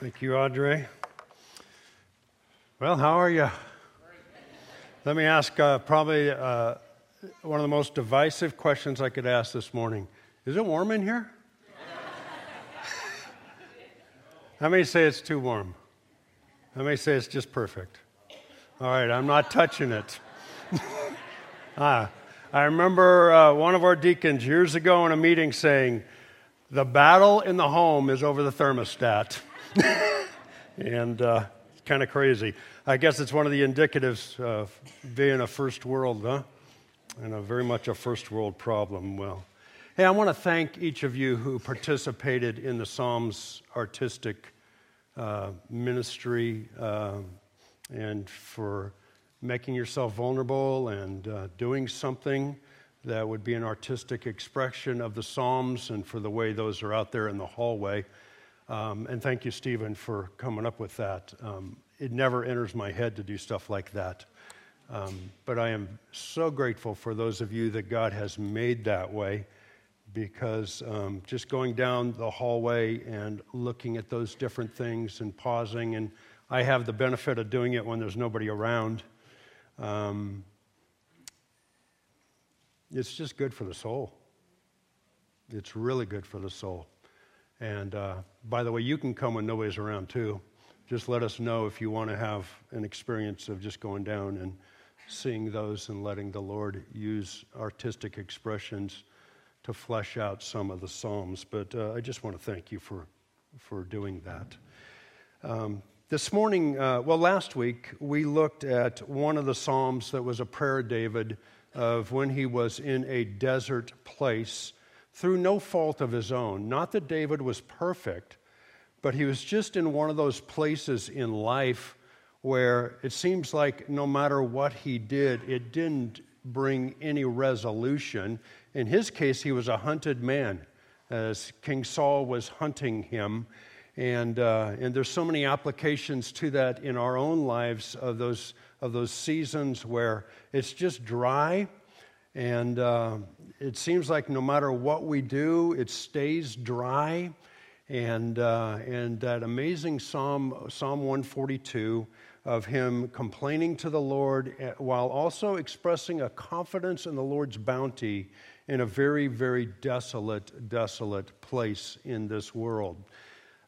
Thank you, Audrey. Well, how are you? Let me ask uh, probably uh, one of the most divisive questions I could ask this morning. Is it warm in here? How many say it's too warm? How many say it's just perfect? All right, I'm not touching it. ah, I remember uh, one of our deacons years ago in a meeting saying, The battle in the home is over the thermostat. and uh, kind of crazy. I guess it's one of the indicatives of being a first world, huh? And a very much a first world problem. Well, hey, I want to thank each of you who participated in the Psalms artistic uh, ministry uh, and for making yourself vulnerable and uh, doing something that would be an artistic expression of the Psalms and for the way those are out there in the hallway. Um, and thank you, Stephen, for coming up with that. Um, it never enters my head to do stuff like that. Um, but I am so grateful for those of you that God has made that way because um, just going down the hallway and looking at those different things and pausing, and I have the benefit of doing it when there's nobody around. Um, it's just good for the soul. It's really good for the soul. And uh, by the way, you can come when nobody's around too. Just let us know if you want to have an experience of just going down and seeing those and letting the Lord use artistic expressions to flesh out some of the Psalms. But uh, I just want to thank you for, for doing that. Um, this morning, uh, well, last week, we looked at one of the Psalms that was a prayer of David of when he was in a desert place through no fault of his own. Not that David was perfect, but he was just in one of those places in life where it seems like no matter what he did, it didn't bring any resolution. In his case, he was a hunted man, as King Saul was hunting him. And, uh, and there's so many applications to that in our own lives of those, of those seasons where it's just dry and uh, it seems like no matter what we do, it stays dry. And, uh, and that amazing Psalm, Psalm 142 of him complaining to the Lord eh, while also expressing a confidence in the Lord's bounty in a very, very desolate, desolate place in this world.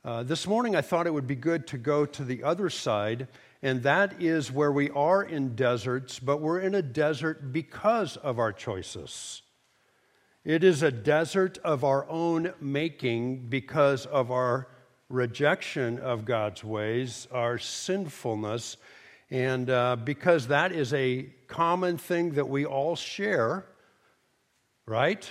Uh, this morning, I thought it would be good to go to the other side and that is where we are in deserts, but we're in a desert because of our choices. It is a desert of our own making because of our rejection of God's ways, our sinfulness, and uh, because that is a common thing that we all share, right?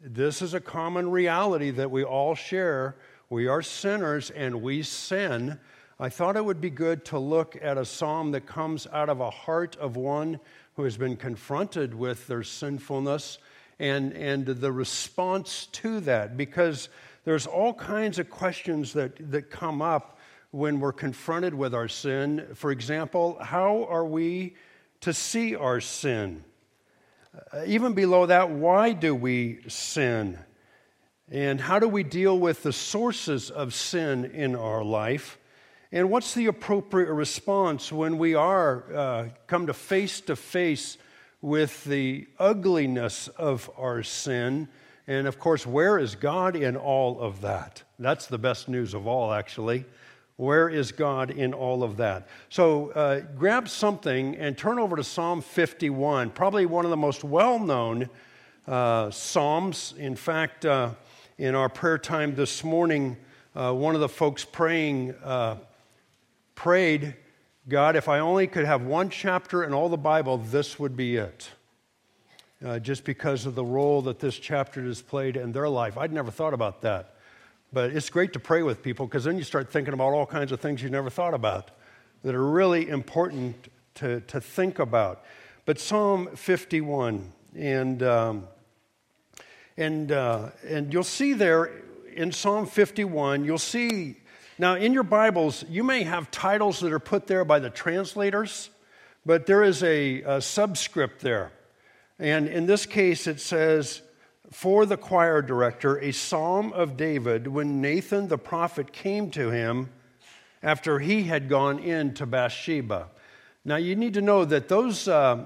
This is a common reality that we all share. We are sinners and we sin. I thought it would be good to look at a psalm that comes out of a heart of one who has been confronted with their sinfulness and, and the response to that, because there's all kinds of questions that, that come up when we're confronted with our sin. For example, how are we to see our sin? Uh, even below that, why do we sin? And how do we deal with the sources of sin in our life? And what's the appropriate response when we are uh, come to face to face with the ugliness of our sin? And of course, where is God in all of that? That's the best news of all, actually. Where is God in all of that? So uh, grab something and turn over to Psalm 51, probably one of the most well known uh, Psalms. In fact, uh, in our prayer time this morning, uh, one of the folks praying uh, prayed, God, if I only could have one chapter in all the Bible, this would be it. Uh, just because of the role that this chapter has played in their life. I'd never thought about that. But it's great to pray with people because then you start thinking about all kinds of things you never thought about that are really important to, to think about. But Psalm 51, and, um, and, uh, and you'll see there in Psalm 51, you'll see now, in your Bibles, you may have titles that are put there by the translators, but there is a, a subscript there. And in this case, it says, For the choir director, a psalm of David when Nathan the prophet came to him after he had gone into Bathsheba. Now, you need to know that those, uh,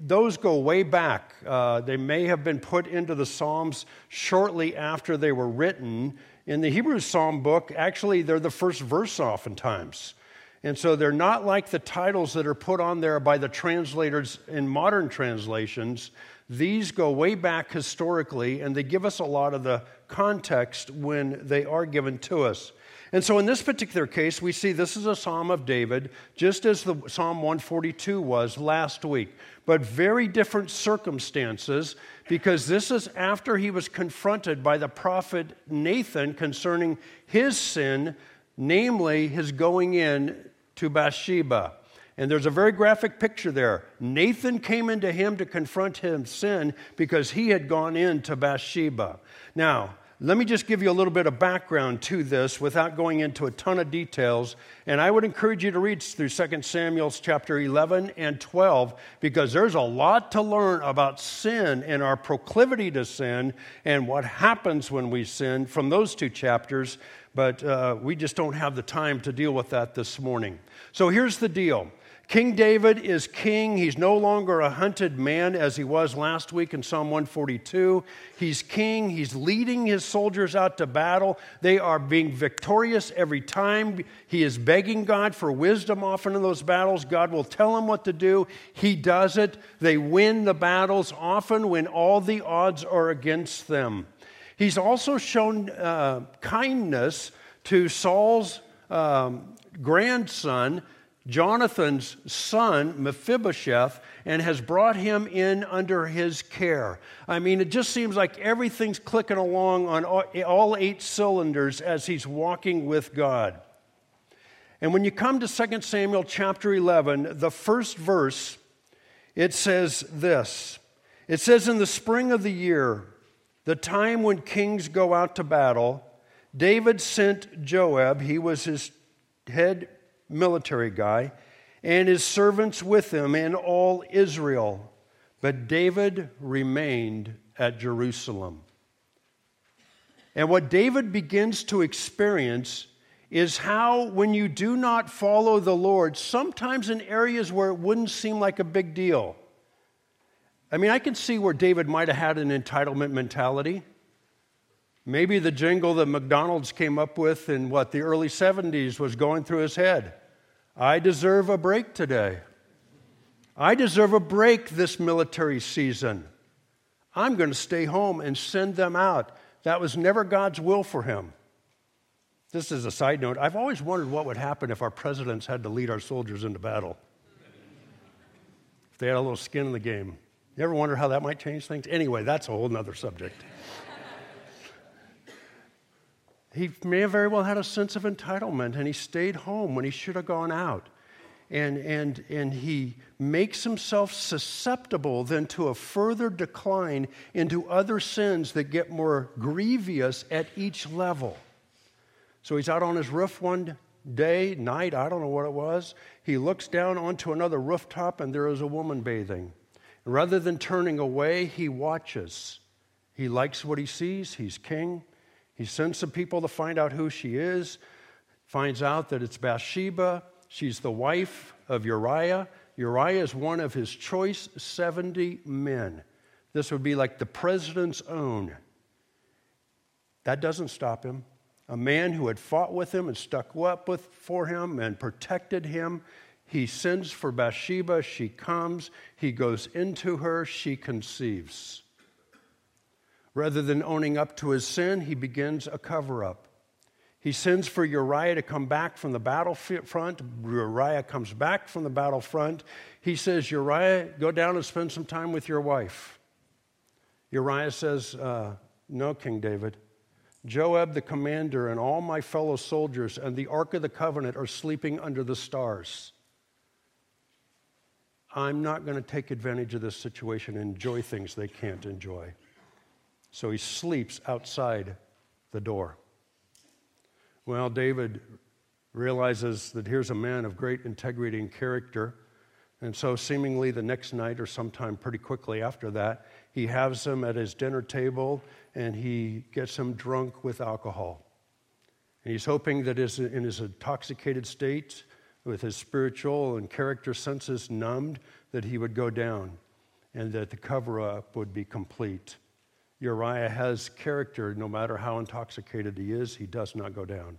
those go way back. Uh, they may have been put into the Psalms shortly after they were written. In the Hebrew Psalm book, actually, they're the first verse oftentimes. And so they're not like the titles that are put on there by the translators in modern translations. These go way back historically, and they give us a lot of the context when they are given to us. And so in this particular case, we see this is a psalm of David, just as the Psalm 142 was last week, but very different circumstances because this is after he was confronted by the prophet Nathan concerning his sin, namely his going in to Bathsheba. And there's a very graphic picture there. Nathan came into him to confront him sin because he had gone into Bathsheba. Now, let me just give you a little bit of background to this without going into a ton of details. And I would encourage you to read through 2 Samuel chapter 11 and 12 because there's a lot to learn about sin and our proclivity to sin and what happens when we sin from those two chapters. But uh, we just don't have the time to deal with that this morning. So here's the deal King David is king. He's no longer a hunted man as he was last week in Psalm 142. He's king. He's leading his soldiers out to battle. They are being victorious every time. He is begging God for wisdom often in those battles. God will tell him what to do. He does it. They win the battles often when all the odds are against them. He's also shown uh, kindness to Saul's um, grandson Jonathan's son, Mephibosheth, and has brought him in under his care. I mean, it just seems like everything's clicking along on all eight cylinders as he's walking with God. And when you come to 2 Samuel chapter 11, the first verse, it says this It says, In the spring of the year, the time when kings go out to battle, David sent Joab, he was his head military guy, and his servants with him, and all Israel. But David remained at Jerusalem. And what David begins to experience is how, when you do not follow the Lord, sometimes in areas where it wouldn't seem like a big deal. I mean, I can see where David might have had an entitlement mentality. Maybe the jingle that McDonald's came up with in what, the early 70s was going through his head. I deserve a break today. I deserve a break this military season. I'm going to stay home and send them out. That was never God's will for him. This is a side note. I've always wondered what would happen if our presidents had to lead our soldiers into battle. If they had a little skin in the game. You ever wonder how that might change things? Anyway, that's a whole other subject. He may have very well had a sense of entitlement and he stayed home when he should have gone out. And, and, and he makes himself susceptible then to a further decline into other sins that get more grievous at each level. So he's out on his roof one day, night, I don't know what it was. He looks down onto another rooftop and there is a woman bathing. Rather than turning away, he watches. He likes what he sees, he's king. He sends some people to find out who she is, finds out that it's Bathsheba. She's the wife of Uriah. Uriah is one of his choice 70 men. This would be like the president's own. That doesn't stop him. A man who had fought with him and stuck up with, for him and protected him. He sends for Bathsheba. She comes. He goes into her. She conceives. Rather than owning up to his sin, he begins a cover up. He sends for Uriah to come back from the battlefront. Uriah comes back from the battlefront. He says, Uriah, go down and spend some time with your wife. Uriah says, uh, No, King David. Joab the commander and all my fellow soldiers and the Ark of the Covenant are sleeping under the stars. I'm not going to take advantage of this situation and enjoy things they can't enjoy. So he sleeps outside the door. Well, David realizes that here's a man of great integrity and character. And so, seemingly the next night or sometime pretty quickly after that, he has him at his dinner table and he gets him drunk with alcohol. And he's hoping that in his intoxicated state, with his spiritual and character senses numbed, that he would go down and that the cover up would be complete. Uriah has character, no matter how intoxicated he is, he does not go down.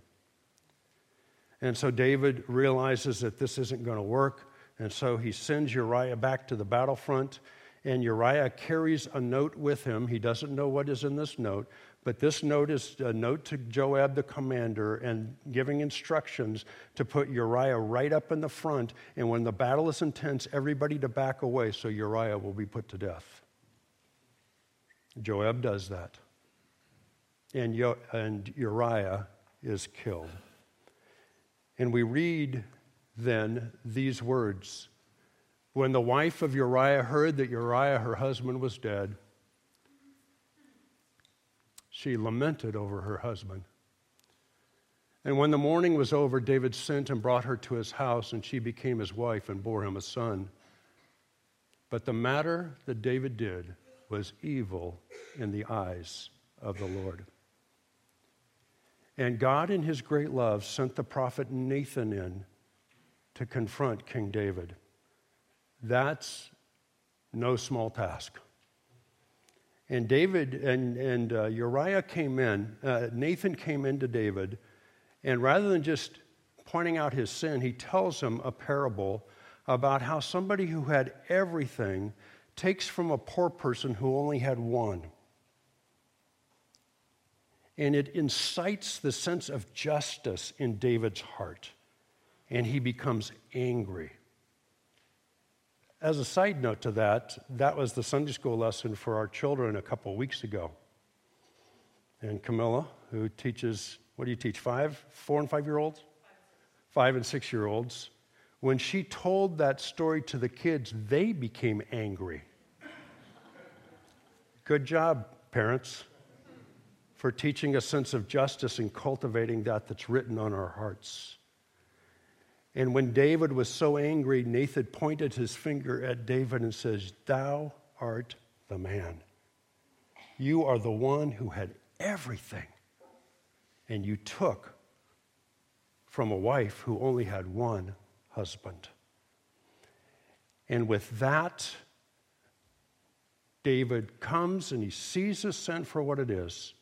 And so David realizes that this isn't going to work, and so he sends Uriah back to the battlefront. And Uriah carries a note with him. He doesn't know what is in this note, but this note is a note to Joab, the commander, and giving instructions to put Uriah right up in the front. And when the battle is intense, everybody to back away so Uriah will be put to death. Joab does that. And, Yo- and Uriah is killed. And we read then these words When the wife of Uriah heard that Uriah, her husband, was dead, she lamented over her husband. And when the mourning was over, David sent and brought her to his house, and she became his wife and bore him a son. But the matter that David did was evil in the eyes of the Lord. And God, in his great love, sent the prophet Nathan in to confront King David. That's no small task. And David and, and uh, Uriah came in, uh, Nathan came in to David, and rather than just pointing out his sin, he tells him a parable about how somebody who had everything takes from a poor person who only had one. And it incites the sense of justice in David's heart, and he becomes angry. As a side note to that, that was the Sunday school lesson for our children a couple weeks ago. And Camilla, who teaches, what do you teach, five, four and five year olds? Five and six year olds. When she told that story to the kids, they became angry. Good job, parents, for teaching a sense of justice and cultivating that that's written on our hearts. And when David was so angry, Nathan pointed his finger at David and says, Thou art the man. You are the one who had everything. And you took from a wife who only had one husband. And with that, David comes and he sees his sin for what it is,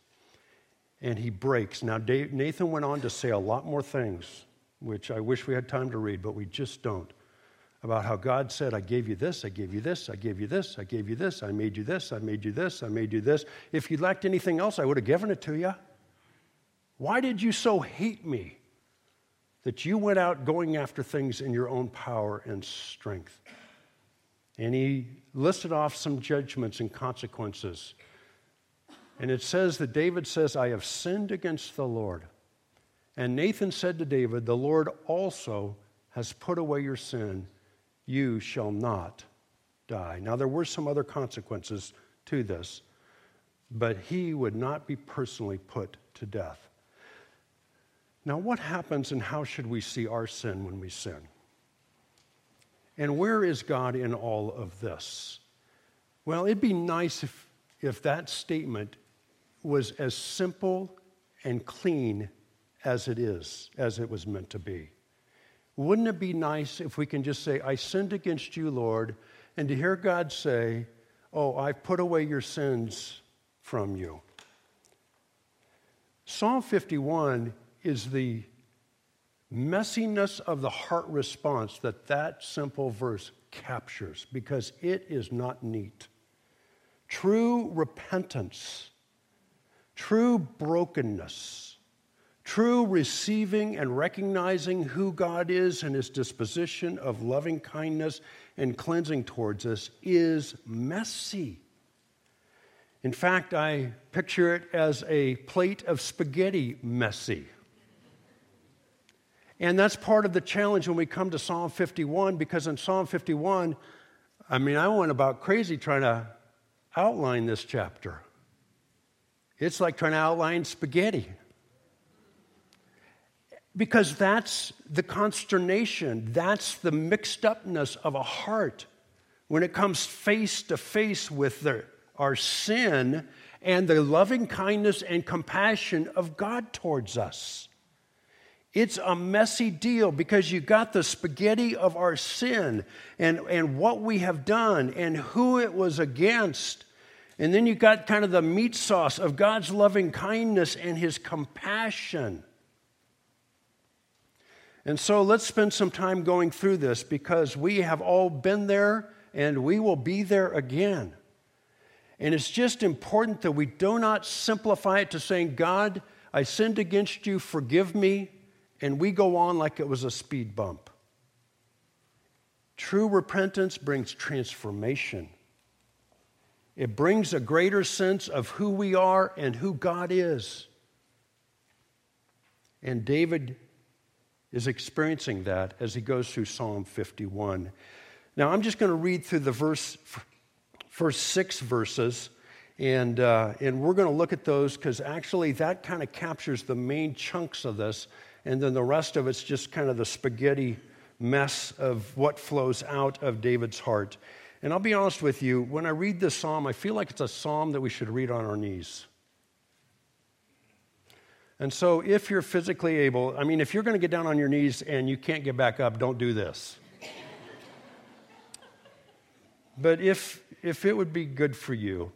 and he breaks. Now, Nathan went on to say a lot more things which I wish we had time to read, but we just don't, about how God said, I gave you this, I gave you this, I gave you this, I gave you this, I made you this, I made you this, I made you this. If you lacked anything else, I would have given it to you. Why did you so hate me that you went out going after things in your own power and strength? And he listed off some judgments and consequences. And it says that David says, I have sinned against the Lord. And Nathan said to David, The Lord also has put away your sin. You shall not die. Now, there were some other consequences to this, but he would not be personally put to death. Now, what happens and how should we see our sin when we sin? And where is God in all of this? Well, it'd be nice if, if that statement was as simple and clean as it is, as it was meant to be. Wouldn't it be nice if we can just say, I sinned against you, Lord, and to hear God say, Oh, I've put away your sins from you? Psalm 51 is the messiness of the heart response that that simple verse captures because it is not neat. True repentance, true brokenness, True receiving and recognizing who God is and his disposition of loving kindness and cleansing towards us is messy. In fact, I picture it as a plate of spaghetti messy. And that's part of the challenge when we come to Psalm 51, because in Psalm 51, I mean, I went about crazy trying to outline this chapter. It's like trying to outline spaghetti because that's the consternation, that's the mixed upness of a heart when it comes face to face with the, our sin and the loving kindness and compassion of God towards us. It's a messy deal because you got the spaghetti of our sin and, and what we have done and who it was against. And then you got kind of the meat sauce of God's loving kindness and his compassion. And so let's spend some time going through this because we have all been there and we will be there again. And it's just important that we do not simplify it to saying, God, I sinned against you, forgive me, and we go on like it was a speed bump. True repentance brings transformation. It brings a greater sense of who we are and who God is. And David is experiencing that as he goes through Psalm 51. Now, I'm just going to read through the verse, first six verses, and, uh, and we're going to look at those because actually that kind of captures the main chunks of this, and then the rest of it's just kind of the spaghetti mess of what flows out of David's heart. And I'll be honest with you, when I read this psalm, I feel like it's a psalm that we should read on our knees. And so, if you're physically able, I mean, if you're going to get down on your knees and you can't get back up, don't do this. but if, if it would be good for you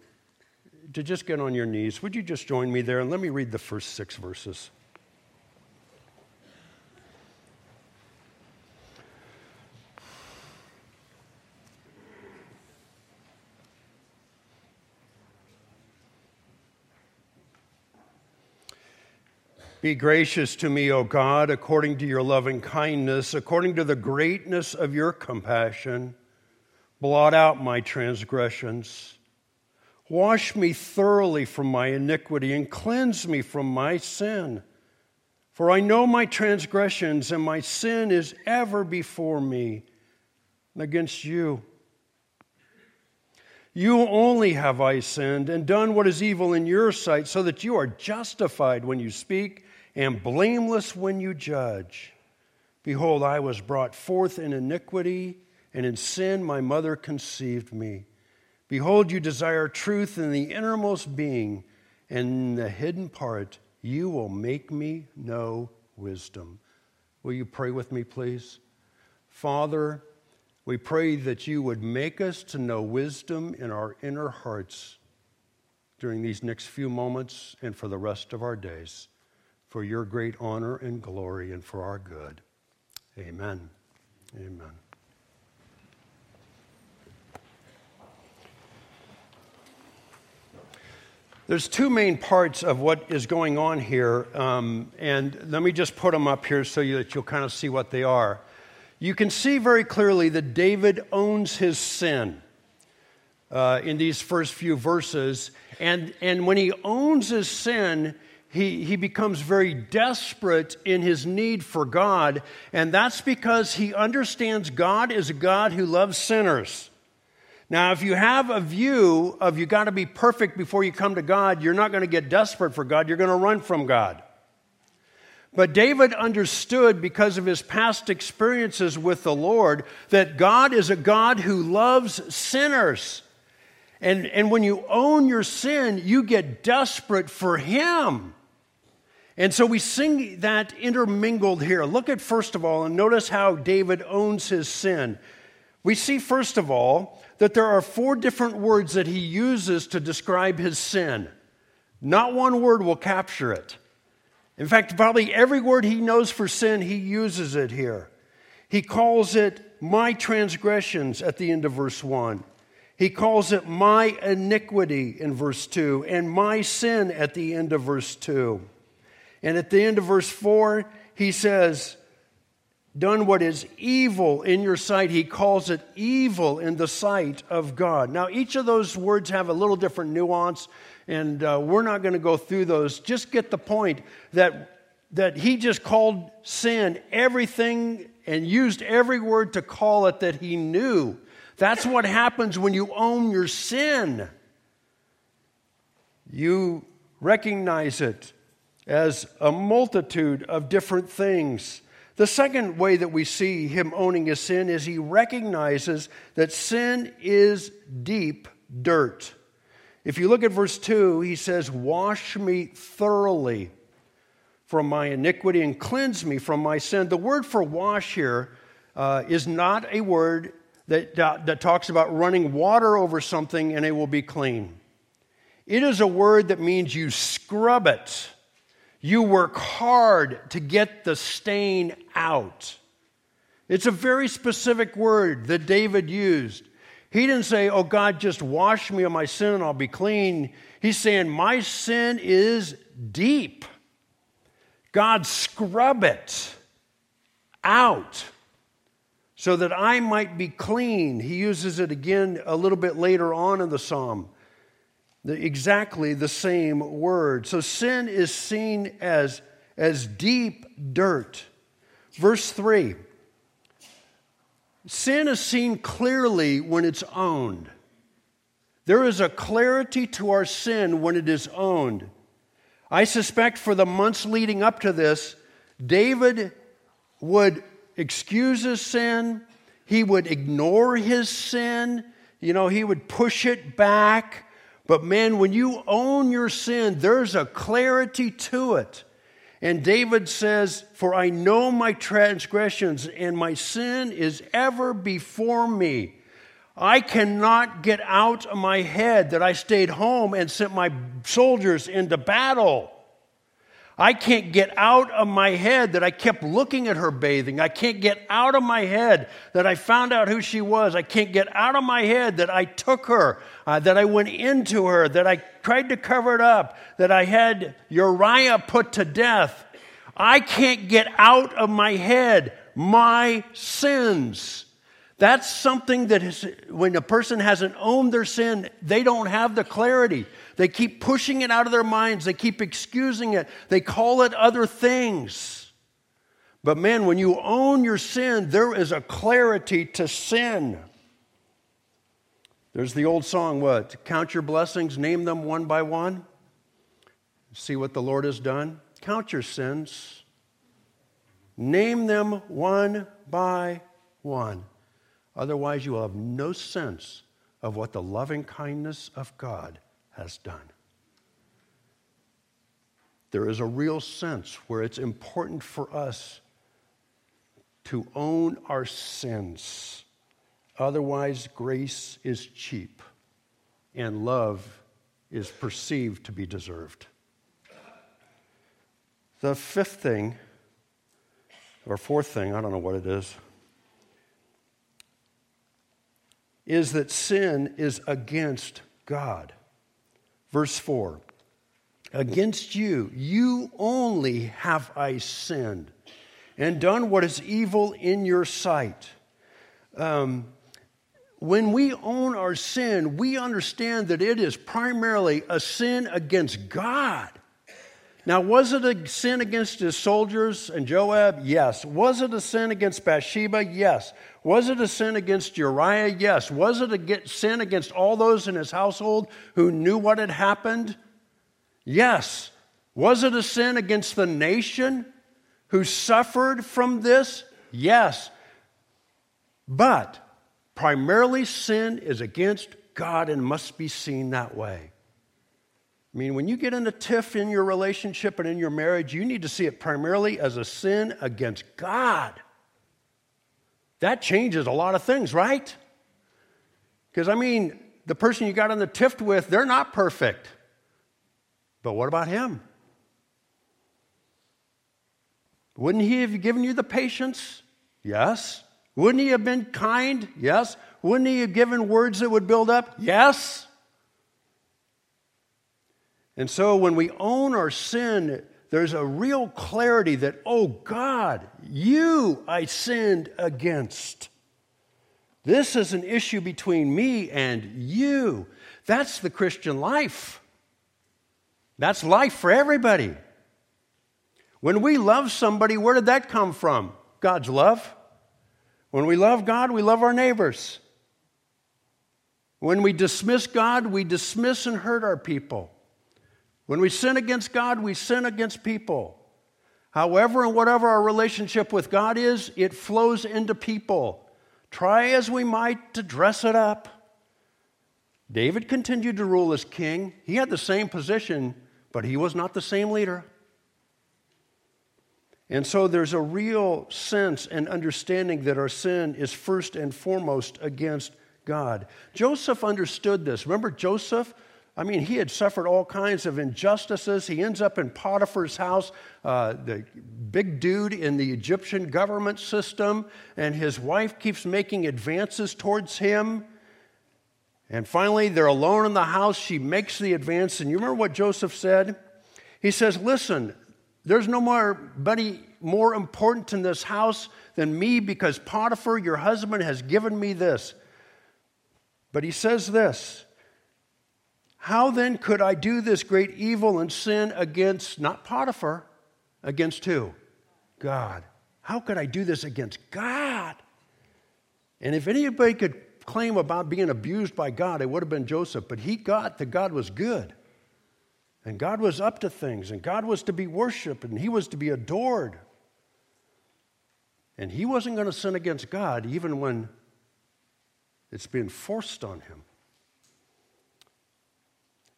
to just get on your knees, would you just join me there and let me read the first six verses? Be gracious to me, O God, according to your loving kindness, according to the greatness of your compassion. Blot out my transgressions. Wash me thoroughly from my iniquity and cleanse me from my sin. For I know my transgressions, and my sin is ever before me against you. You only have I sinned and done what is evil in your sight, so that you are justified when you speak and blameless when you judge. Behold, I was brought forth in iniquity, and in sin my mother conceived me. Behold, you desire truth in the innermost being, and in the hidden part you will make me know wisdom. Will you pray with me, please? Father, we pray that you would make us to know wisdom in our inner hearts during these next few moments and for the rest of our days for your great honor and glory and for our good. Amen. Amen. There's two main parts of what is going on here, um, and let me just put them up here so that you'll kind of see what they are. You can see very clearly that David owns his sin uh, in these first few verses, and, and when he owns his sin, he, he becomes very desperate in his need for God, and that's because he understands God is a God who loves sinners. Now, if you have a view of you got to be perfect before you come to God, you're not going to get desperate for God, you're going to run from God. But David understood because of his past experiences with the Lord that God is a God who loves sinners. And, and when you own your sin, you get desperate for Him. And so we sing that intermingled here. Look at first of all, and notice how David owns his sin. We see, first of all, that there are four different words that he uses to describe his sin. Not one word will capture it. In fact, probably every word he knows for sin, he uses it here. He calls it my transgressions at the end of verse 1. He calls it my iniquity in verse 2, and my sin at the end of verse 2. And at the end of verse 4, he says, Done what is evil in your sight. He calls it evil in the sight of God. Now, each of those words have a little different nuance, and uh, we're not going to go through those. Just get the point that, that he just called sin everything and used every word to call it that he knew. That's what happens when you own your sin. You recognize it as a multitude of different things. The second way that we see him owning his sin is he recognizes that sin is deep dirt. If you look at verse 2, he says, Wash me thoroughly from my iniquity and cleanse me from my sin. The word for wash here uh, is not a word that, uh, that talks about running water over something and it will be clean. It is a word that means you scrub it. You work hard to get the stain out. It's a very specific word that David used. He didn't say, Oh, God, just wash me of my sin and I'll be clean. He's saying, My sin is deep. God, scrub it out so that I might be clean. He uses it again a little bit later on in the psalm. The, exactly the same word. So sin is seen as, as deep dirt. Verse 3 Sin is seen clearly when it's owned. There is a clarity to our sin when it is owned. I suspect for the months leading up to this, David would excuse his sin, he would ignore his sin, you know, he would push it back. But man, when you own your sin, there's a clarity to it. And David says, For I know my transgressions, and my sin is ever before me. I cannot get out of my head that I stayed home and sent my soldiers into battle. I can't get out of my head that I kept looking at her bathing. I can't get out of my head that I found out who she was. I can't get out of my head that I took her, uh, that I went into her, that I tried to cover it up, that I had Uriah put to death. I can't get out of my head my sins. That's something that is, when a person hasn't owned their sin, they don't have the clarity. They keep pushing it out of their minds, they keep excusing it, they call it other things. But man, when you own your sin, there is a clarity to sin. There's the old song, what? Count your blessings, name them one by one. See what the Lord has done. Count your sins, name them one by one. Otherwise, you will have no sense of what the loving kindness of God has done. There is a real sense where it's important for us to own our sins. Otherwise, grace is cheap and love is perceived to be deserved. The fifth thing, or fourth thing, I don't know what it is, is that sin is against God. Verse 4 Against you, you only have I sinned and done what is evil in your sight. Um, when we own our sin, we understand that it is primarily a sin against God. Now, was it a sin against his soldiers and Joab? Yes. Was it a sin against Bathsheba? Yes. Was it a sin against Uriah? Yes. Was it a sin against all those in his household who knew what had happened? Yes. Was it a sin against the nation who suffered from this? Yes. But primarily, sin is against God and must be seen that way. I mean, when you get in a tiff in your relationship and in your marriage, you need to see it primarily as a sin against God. That changes a lot of things, right? Because, I mean, the person you got in the tiff with, they're not perfect. But what about him? Wouldn't he have given you the patience? Yes. Wouldn't he have been kind? Yes. Wouldn't he have given words that would build up? Yes. And so when we own our sin, there's a real clarity that, oh God, you I sinned against. This is an issue between me and you. That's the Christian life. That's life for everybody. When we love somebody, where did that come from? God's love. When we love God, we love our neighbors. When we dismiss God, we dismiss and hurt our people. When we sin against God, we sin against people. However, and whatever our relationship with God is, it flows into people. Try as we might to dress it up. David continued to rule as king. He had the same position, but he was not the same leader. And so there's a real sense and understanding that our sin is first and foremost against God. Joseph understood this. Remember Joseph? I mean, he had suffered all kinds of injustices. He ends up in Potiphar's house, uh, the big dude in the Egyptian government system, and his wife keeps making advances towards him. And finally, they're alone in the house. She makes the advance. And you remember what Joseph said? He says, Listen, there's nobody more important in this house than me because Potiphar, your husband, has given me this. But he says this How then could I do this great evil and sin against, not Potiphar, against who? God. How could I do this against God? And if anybody could claim about being abused by God, it would have been Joseph, but he got that God was good. And God was up to things, and God was to be worshiped, and he was to be adored. And he wasn't going to sin against God even when it's being forced on him.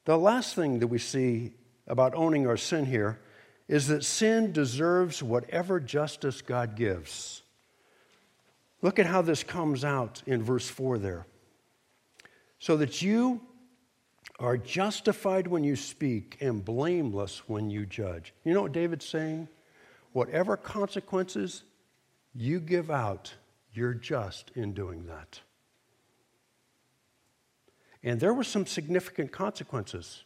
The last thing that we see about owning our sin here is that sin deserves whatever justice God gives. Look at how this comes out in verse 4 there. So that you are justified when you speak and blameless when you judge. You know what David's saying? Whatever consequences you give out, you're just in doing that. And there were some significant consequences.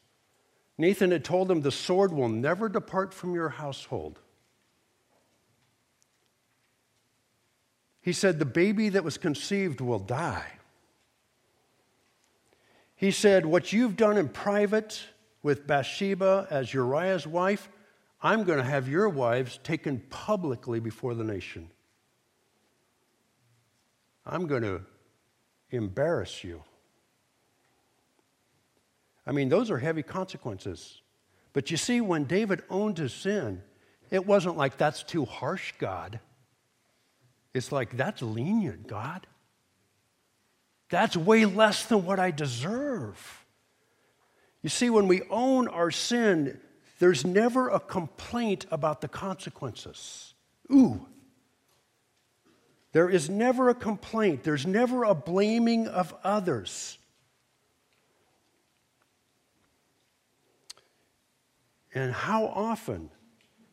Nathan had told him, The sword will never depart from your household. He said, The baby that was conceived will die. He said, What you've done in private with Bathsheba as Uriah's wife, I'm going to have your wives taken publicly before the nation. I'm going to embarrass you. I mean, those are heavy consequences. But you see, when David owned his sin, it wasn't like that's too harsh, God. It's like, that's lenient, God. That's way less than what I deserve. You see, when we own our sin, there's never a complaint about the consequences. Ooh. There is never a complaint, there's never a blaming of others. And how often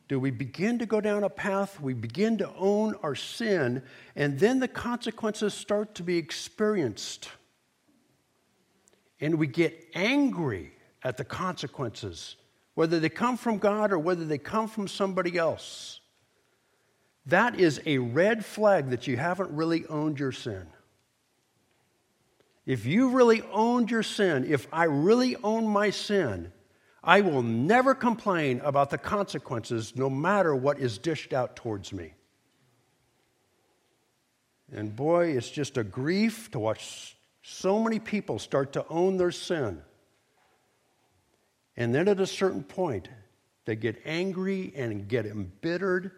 do we begin to go down a path, we begin to own our sin, and then the consequences start to be experienced. And we get angry at the consequences, whether they come from God or whether they come from somebody else. That is a red flag that you haven't really owned your sin. If you really owned your sin, if I really own my sin, I will never complain about the consequences, no matter what is dished out towards me. And boy, it's just a grief to watch so many people start to own their sin. And then at a certain point, they get angry and get embittered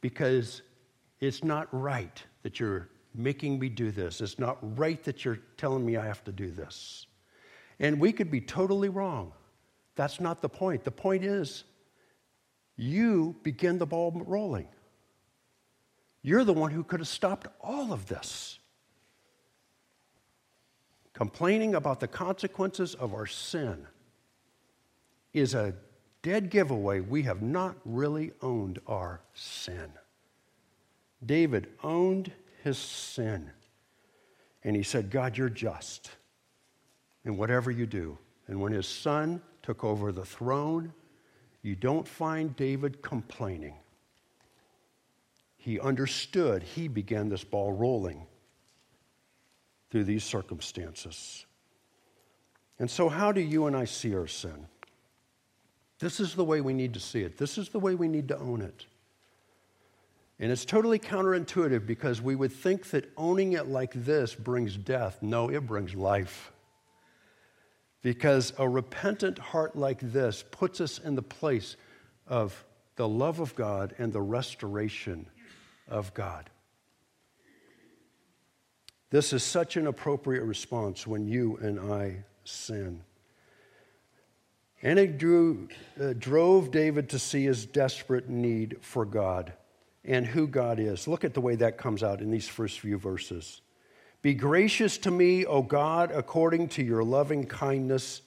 because it's not right that you're making me do this. It's not right that you're telling me I have to do this. And we could be totally wrong. That's not the point. The point is, you begin the ball rolling. You're the one who could have stopped all of this. Complaining about the consequences of our sin is a dead giveaway. We have not really owned our sin. David owned his sin. And he said, God, you're just in whatever you do. And when his son took over the throne, you don't find David complaining. He understood, he began this ball rolling through these circumstances. And so, how do you and I see our sin? This is the way we need to see it. This is the way we need to own it. And it's totally counterintuitive because we would think that owning it like this brings death. No, it brings life because a repentant heart like this puts us in the place of the love of God and the restoration of God. This is such an appropriate response when you and I sin. And it drew, uh, drove David to see his desperate need for God. and who God is. Look at the way that comes out in these first few verses. Be gracious to me, O God, according to your loving kindness.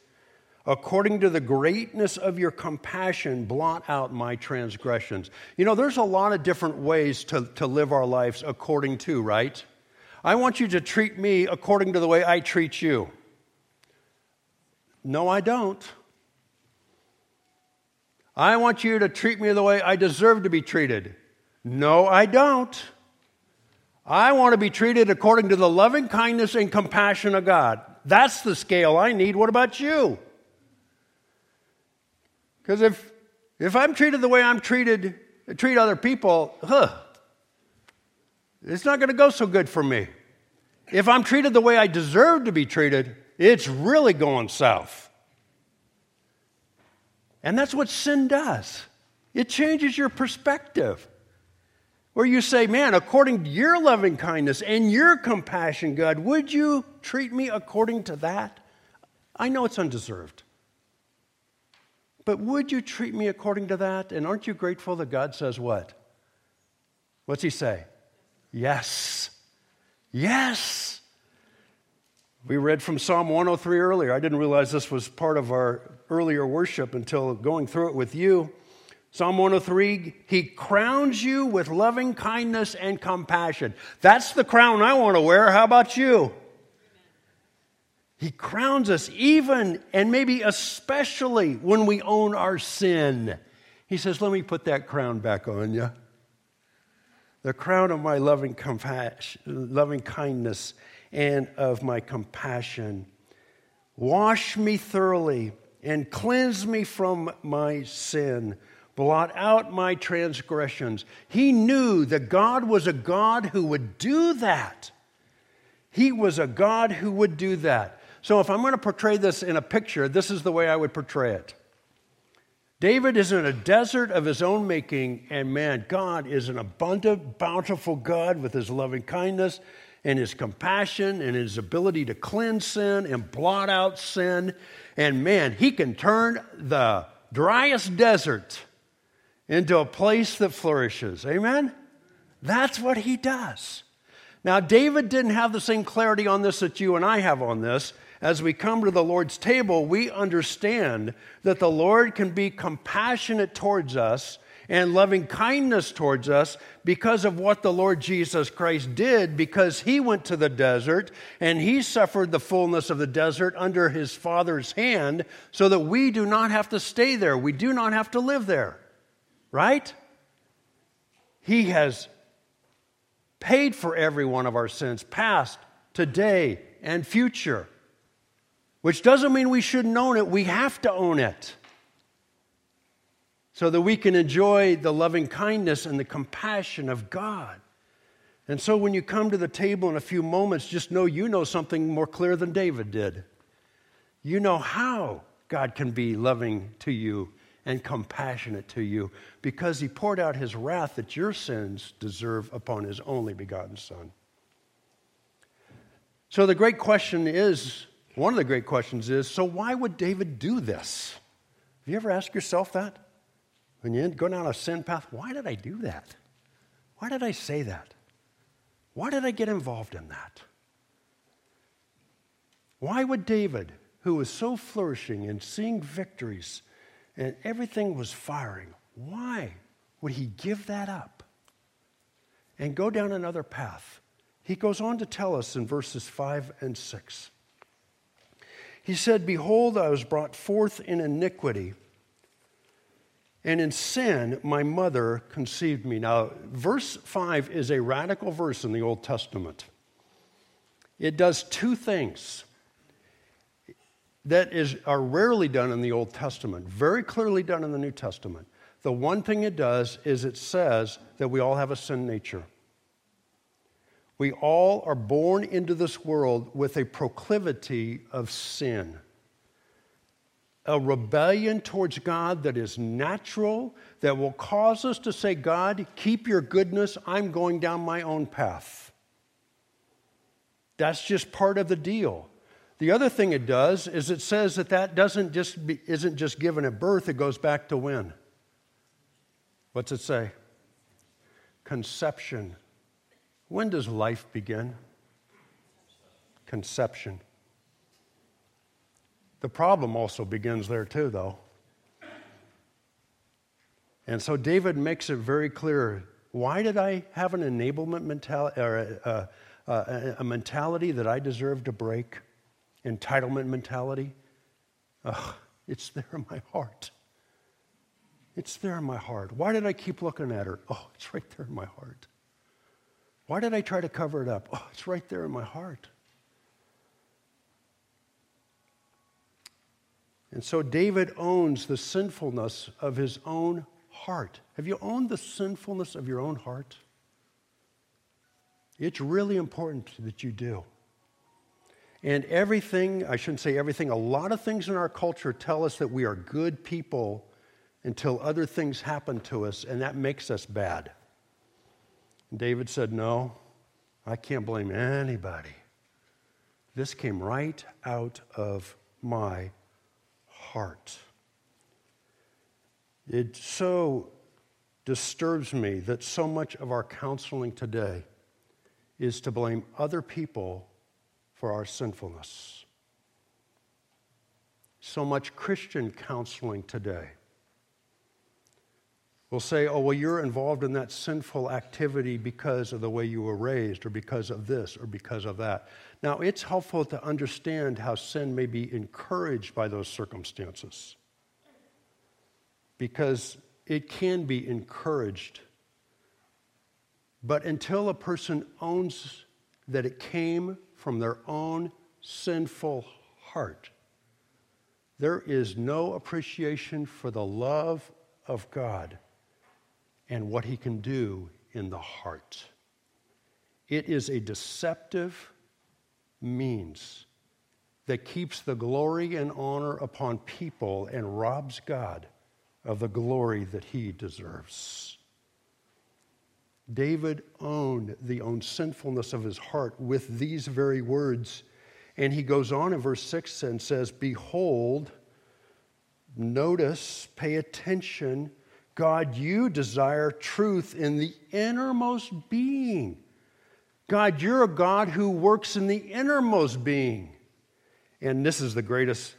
According to the greatness of your compassion, blot out my transgressions. You know, there's a lot of different ways to, to live our lives according to, right? I want you to treat me according to the way I treat you. No, I don't. I want you to treat me the way I deserve to be treated. No, I don't. I want to be treated according to the loving kindness and compassion of God. That's the scale I need. What about you? Because if, if I'm treated the way I'm treated, treat other people, huh, it's not going to go so good for me. If I'm treated the way I deserve to be treated, it's really going south. And that's what sin does it changes your perspective. Where you say, Man, according to your loving kindness and your compassion, God, would you treat me according to that? I know it's undeserved. But would you treat me according to that? And aren't you grateful that God says what? What's he say? Yes. Yes. We read from Psalm 103 earlier. I didn't realize this was part of our earlier worship until going through it with you. Psalm 103 He crowns you with loving kindness and compassion. That's the crown I want to wear. How about you? He crowns us even and maybe especially when we own our sin. He says, Let me put that crown back on you the crown of my loving, compassion, loving kindness and of my compassion. Wash me thoroughly and cleanse me from my sin. Blot out my transgressions. He knew that God was a God who would do that. He was a God who would do that. So, if I'm going to portray this in a picture, this is the way I would portray it. David is in a desert of his own making, and man, God is an abundant, bountiful God with his loving kindness and his compassion and his ability to cleanse sin and blot out sin. And man, he can turn the driest desert into a place that flourishes. Amen? That's what he does. Now, David didn't have the same clarity on this that you and I have on this as we come to the Lord's table, we understand that the Lord can be compassionate towards us and loving kindness towards us because of what the Lord Jesus Christ did, because he went to the desert and he suffered the fullness of the desert under his Father's hand so that we do not have to stay there. We do not have to live there, right? He has paid for every one of our sins, past, today, and future which doesn't mean we shouldn't own it. We have to own it so that we can enjoy the loving kindness and the compassion of God. And so when you come to the table in a few moments, just know you know something more clear than David did. You know how God can be loving to you and compassionate to you because he poured out his wrath that your sins deserve upon his only begotten Son. So the great question is one of the great questions is so, why would David do this? Have you ever asked yourself that? When you go down a sin path, why did I do that? Why did I say that? Why did I get involved in that? Why would David, who was so flourishing and seeing victories and everything was firing, why would he give that up and go down another path? He goes on to tell us in verses 5 and 6. He said, Behold, I was brought forth in iniquity, and in sin my mother conceived me. Now, verse 5 is a radical verse in the Old Testament. It does two things that is, are rarely done in the Old Testament, very clearly done in the New Testament. The one thing it does is it says that we all have a sin nature. We all are born into this world with a proclivity of sin, a rebellion towards God that is natural, that will cause us to say, God, keep your goodness, I'm going down my own path. That's just part of the deal. The other thing it does is it says that that doesn't just be, isn't just given at birth, it goes back to when? What's it say? conception. When does life begin? Conception. The problem also begins there, too, though. And so David makes it very clear why did I have an enablement mentality, or a, a, a, mentality that I deserve to break? Entitlement mentality? Ugh, it's there in my heart. It's there in my heart. Why did I keep looking at her? Oh, it's right there in my heart. Why did I try to cover it up? Oh, it's right there in my heart. And so David owns the sinfulness of his own heart. Have you owned the sinfulness of your own heart? It's really important that you do. And everything, I shouldn't say everything, a lot of things in our culture tell us that we are good people until other things happen to us, and that makes us bad. David said, No, I can't blame anybody. This came right out of my heart. It so disturbs me that so much of our counseling today is to blame other people for our sinfulness. So much Christian counseling today will say, oh, well, you're involved in that sinful activity because of the way you were raised, or because of this, or because of that. Now, it's helpful to understand how sin may be encouraged by those circumstances, because it can be encouraged. But until a person owns that it came from their own sinful heart, there is no appreciation for the love of God and what he can do in the heart. It is a deceptive means that keeps the glory and honor upon people and robs God of the glory that he deserves. David owned the own sinfulness of his heart with these very words. And he goes on in verse 6 and says, Behold, notice, pay attention God, you desire truth in the innermost being. God, you're a God who works in the innermost being. And this is the greatest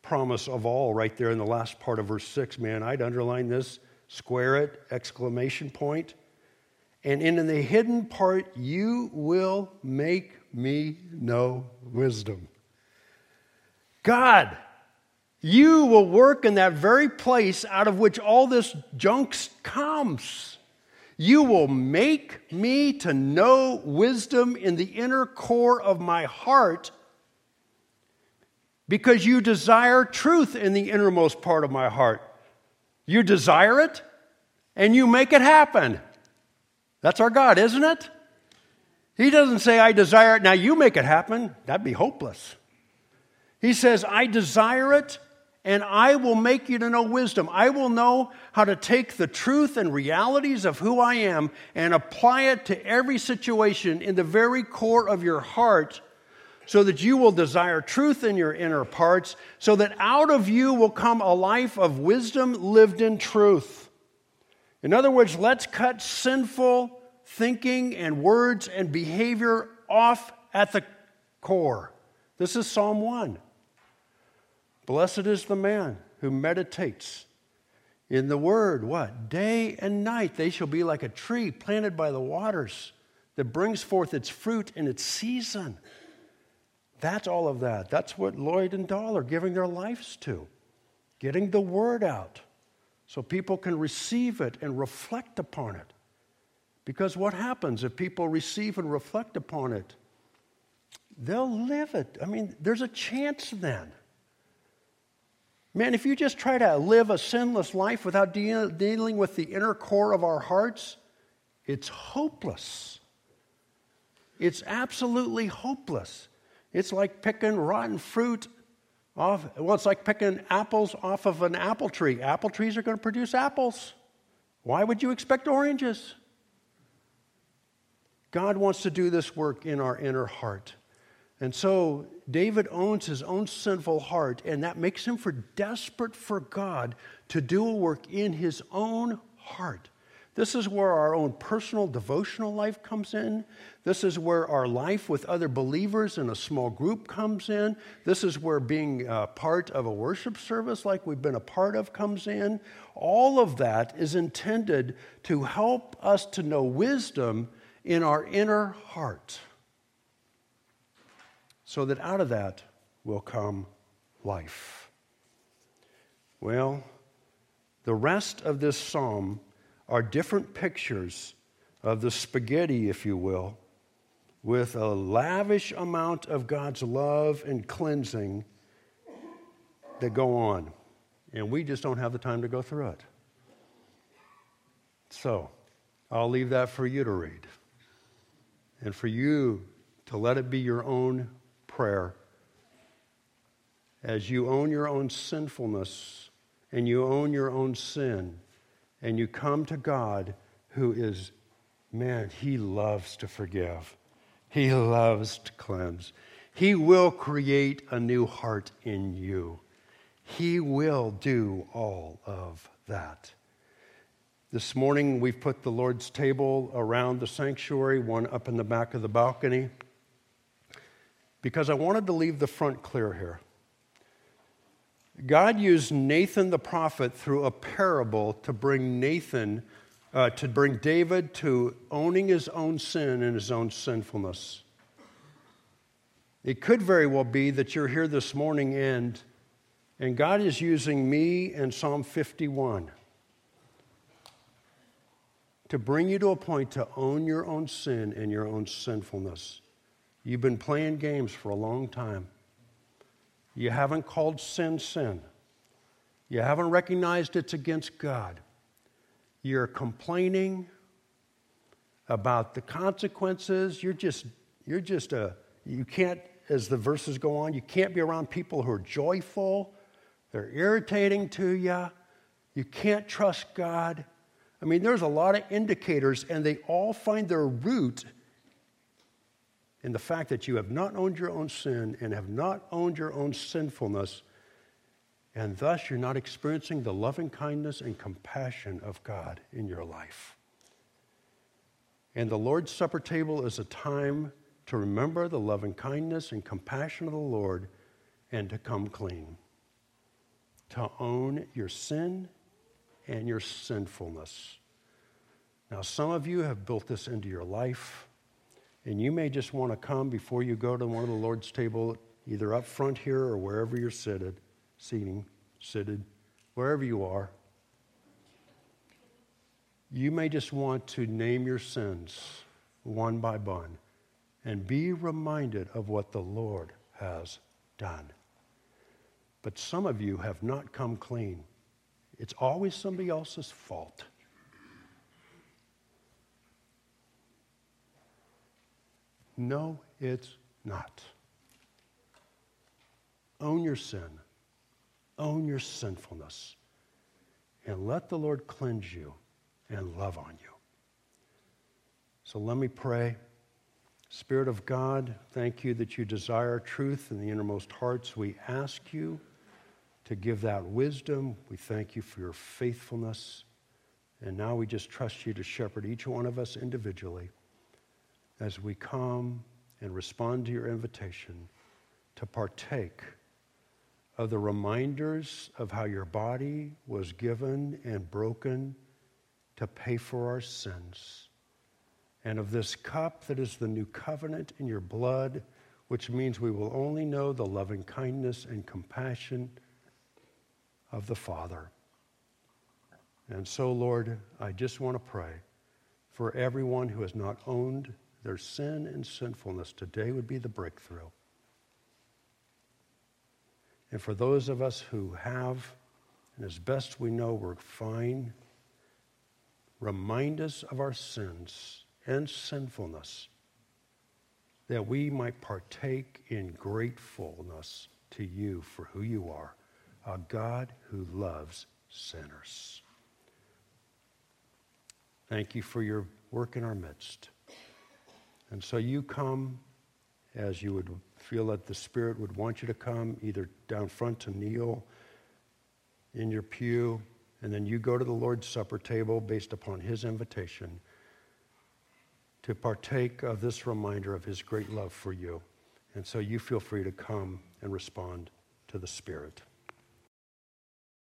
promise of all, right there in the last part of verse 6, man. I'd underline this, square it, exclamation point. And in the hidden part, you will make me know wisdom. God, you will work in that very place out of which all this junk comes. You will make me to know wisdom in the inner core of my heart because you desire truth in the innermost part of my heart. You desire it and you make it happen. That's our God, isn't it? He doesn't say, I desire it, now you make it happen. That'd be hopeless. He says, I desire it and I will make you to know wisdom. I will know how to take the truth and realities of who I am and apply it to every situation in the very core of your heart so that you will desire truth in your inner parts, so that out of you will come a life of wisdom lived in truth. In other words, let's cut sinful thinking and words and behavior off at the core. This is Psalm 1. Blessed is the man who meditates in the word, what? Day and night. They shall be like a tree planted by the waters that brings forth its fruit in its season. That's all of that. That's what Lloyd and Dahl are giving their lives to, getting the word out so people can receive it and reflect upon it. Because what happens if people receive and reflect upon it? They'll live it. I mean, there's a chance then. Man, if you just try to live a sinless life without de- dealing with the inner core of our hearts, it's hopeless. It's absolutely hopeless. It's like picking rotten fruit off, well, it's like picking apples off of an apple tree. Apple trees are going to produce apples. Why would you expect oranges? God wants to do this work in our inner heart. And so David owns his own sinful heart, and that makes him for desperate for God to do a work in his own heart. This is where our own personal devotional life comes in. This is where our life with other believers in a small group comes in. This is where being a part of a worship service like we've been a part of comes in. All of that is intended to help us to know wisdom in our inner heart so that out of that will come life. Well, the rest of this psalm are different pictures of the spaghetti, if you will, with a lavish amount of God's love and cleansing that go on. And we just don't have the time to go through it. So, I'll leave that for you to read. And for you to let it be your own prayer. As you own your own sinfulness and you own your own sin, and you come to God who is, man, He loves to forgive, He loves to cleanse. He will create a new heart in you. He will do all of that. This morning, we've put the Lord's table around the sanctuary, one up in the back of the balcony, because I wanted to leave the front clear here. God used Nathan the prophet through a parable to bring Nathan, uh, to bring David to owning his own sin and his own sinfulness. It could very well be that you're here this morning and, and God is using me and Psalm 51 to bring you to a point to own your own sin and your own sinfulness. You've been playing games for a long time. You haven't called sin sin. You haven't recognized it's against God. You're complaining about the consequences. You're just, you're just a, you can't, as the verses go on, you can't be around people who are joyful. They're irritating to you. You can't trust God. I mean, there's a lot of indicators, and they all find their root in the fact that you have not owned your own sin and have not owned your own sinfulness, and thus you're not experiencing the loving kindness and compassion of God in your life. And the Lord's Supper table is a time to remember the loving kindness and compassion of the Lord and to come clean, to own your sin and your sinfulness. Now, some of you have built this into your life. And you may just want to come before you go to one of the Lord's table, either up front here or wherever you're seated, seating, seated, wherever you are. You may just want to name your sins one by one and be reminded of what the Lord has done. But some of you have not come clean. It's always somebody else's fault. No, it's not. Own your sin, own your sinfulness, and let the Lord cleanse you and love on you. So let me pray. Spirit of God, thank you that you desire truth in the innermost hearts. We ask you to give that wisdom. We thank you for your faithfulness. And now we just trust you to shepherd each one of us individually as we come and respond to your invitation to partake of the reminders of how your body was given and broken to pay for our sins, and of this cup that is the new covenant in your blood, which means we will only know the loving kindness and compassion of the Father. And so, Lord, I just want to pray for everyone who has not owned their sin and sinfulness, today would be the breakthrough. And for those of us who have, and as best we know, we're fine, remind us of our sins and sinfulness that we might partake in gratefulness to you for who you are, a God who loves sinners. Thank you for your work in our midst. And so you come as you would feel that the Spirit would want you to come, either down front to kneel in your pew And then you go to the Lord's Supper table based upon his invitation to partake of this reminder of his great love for you. And so you feel free to come and respond to the Spirit.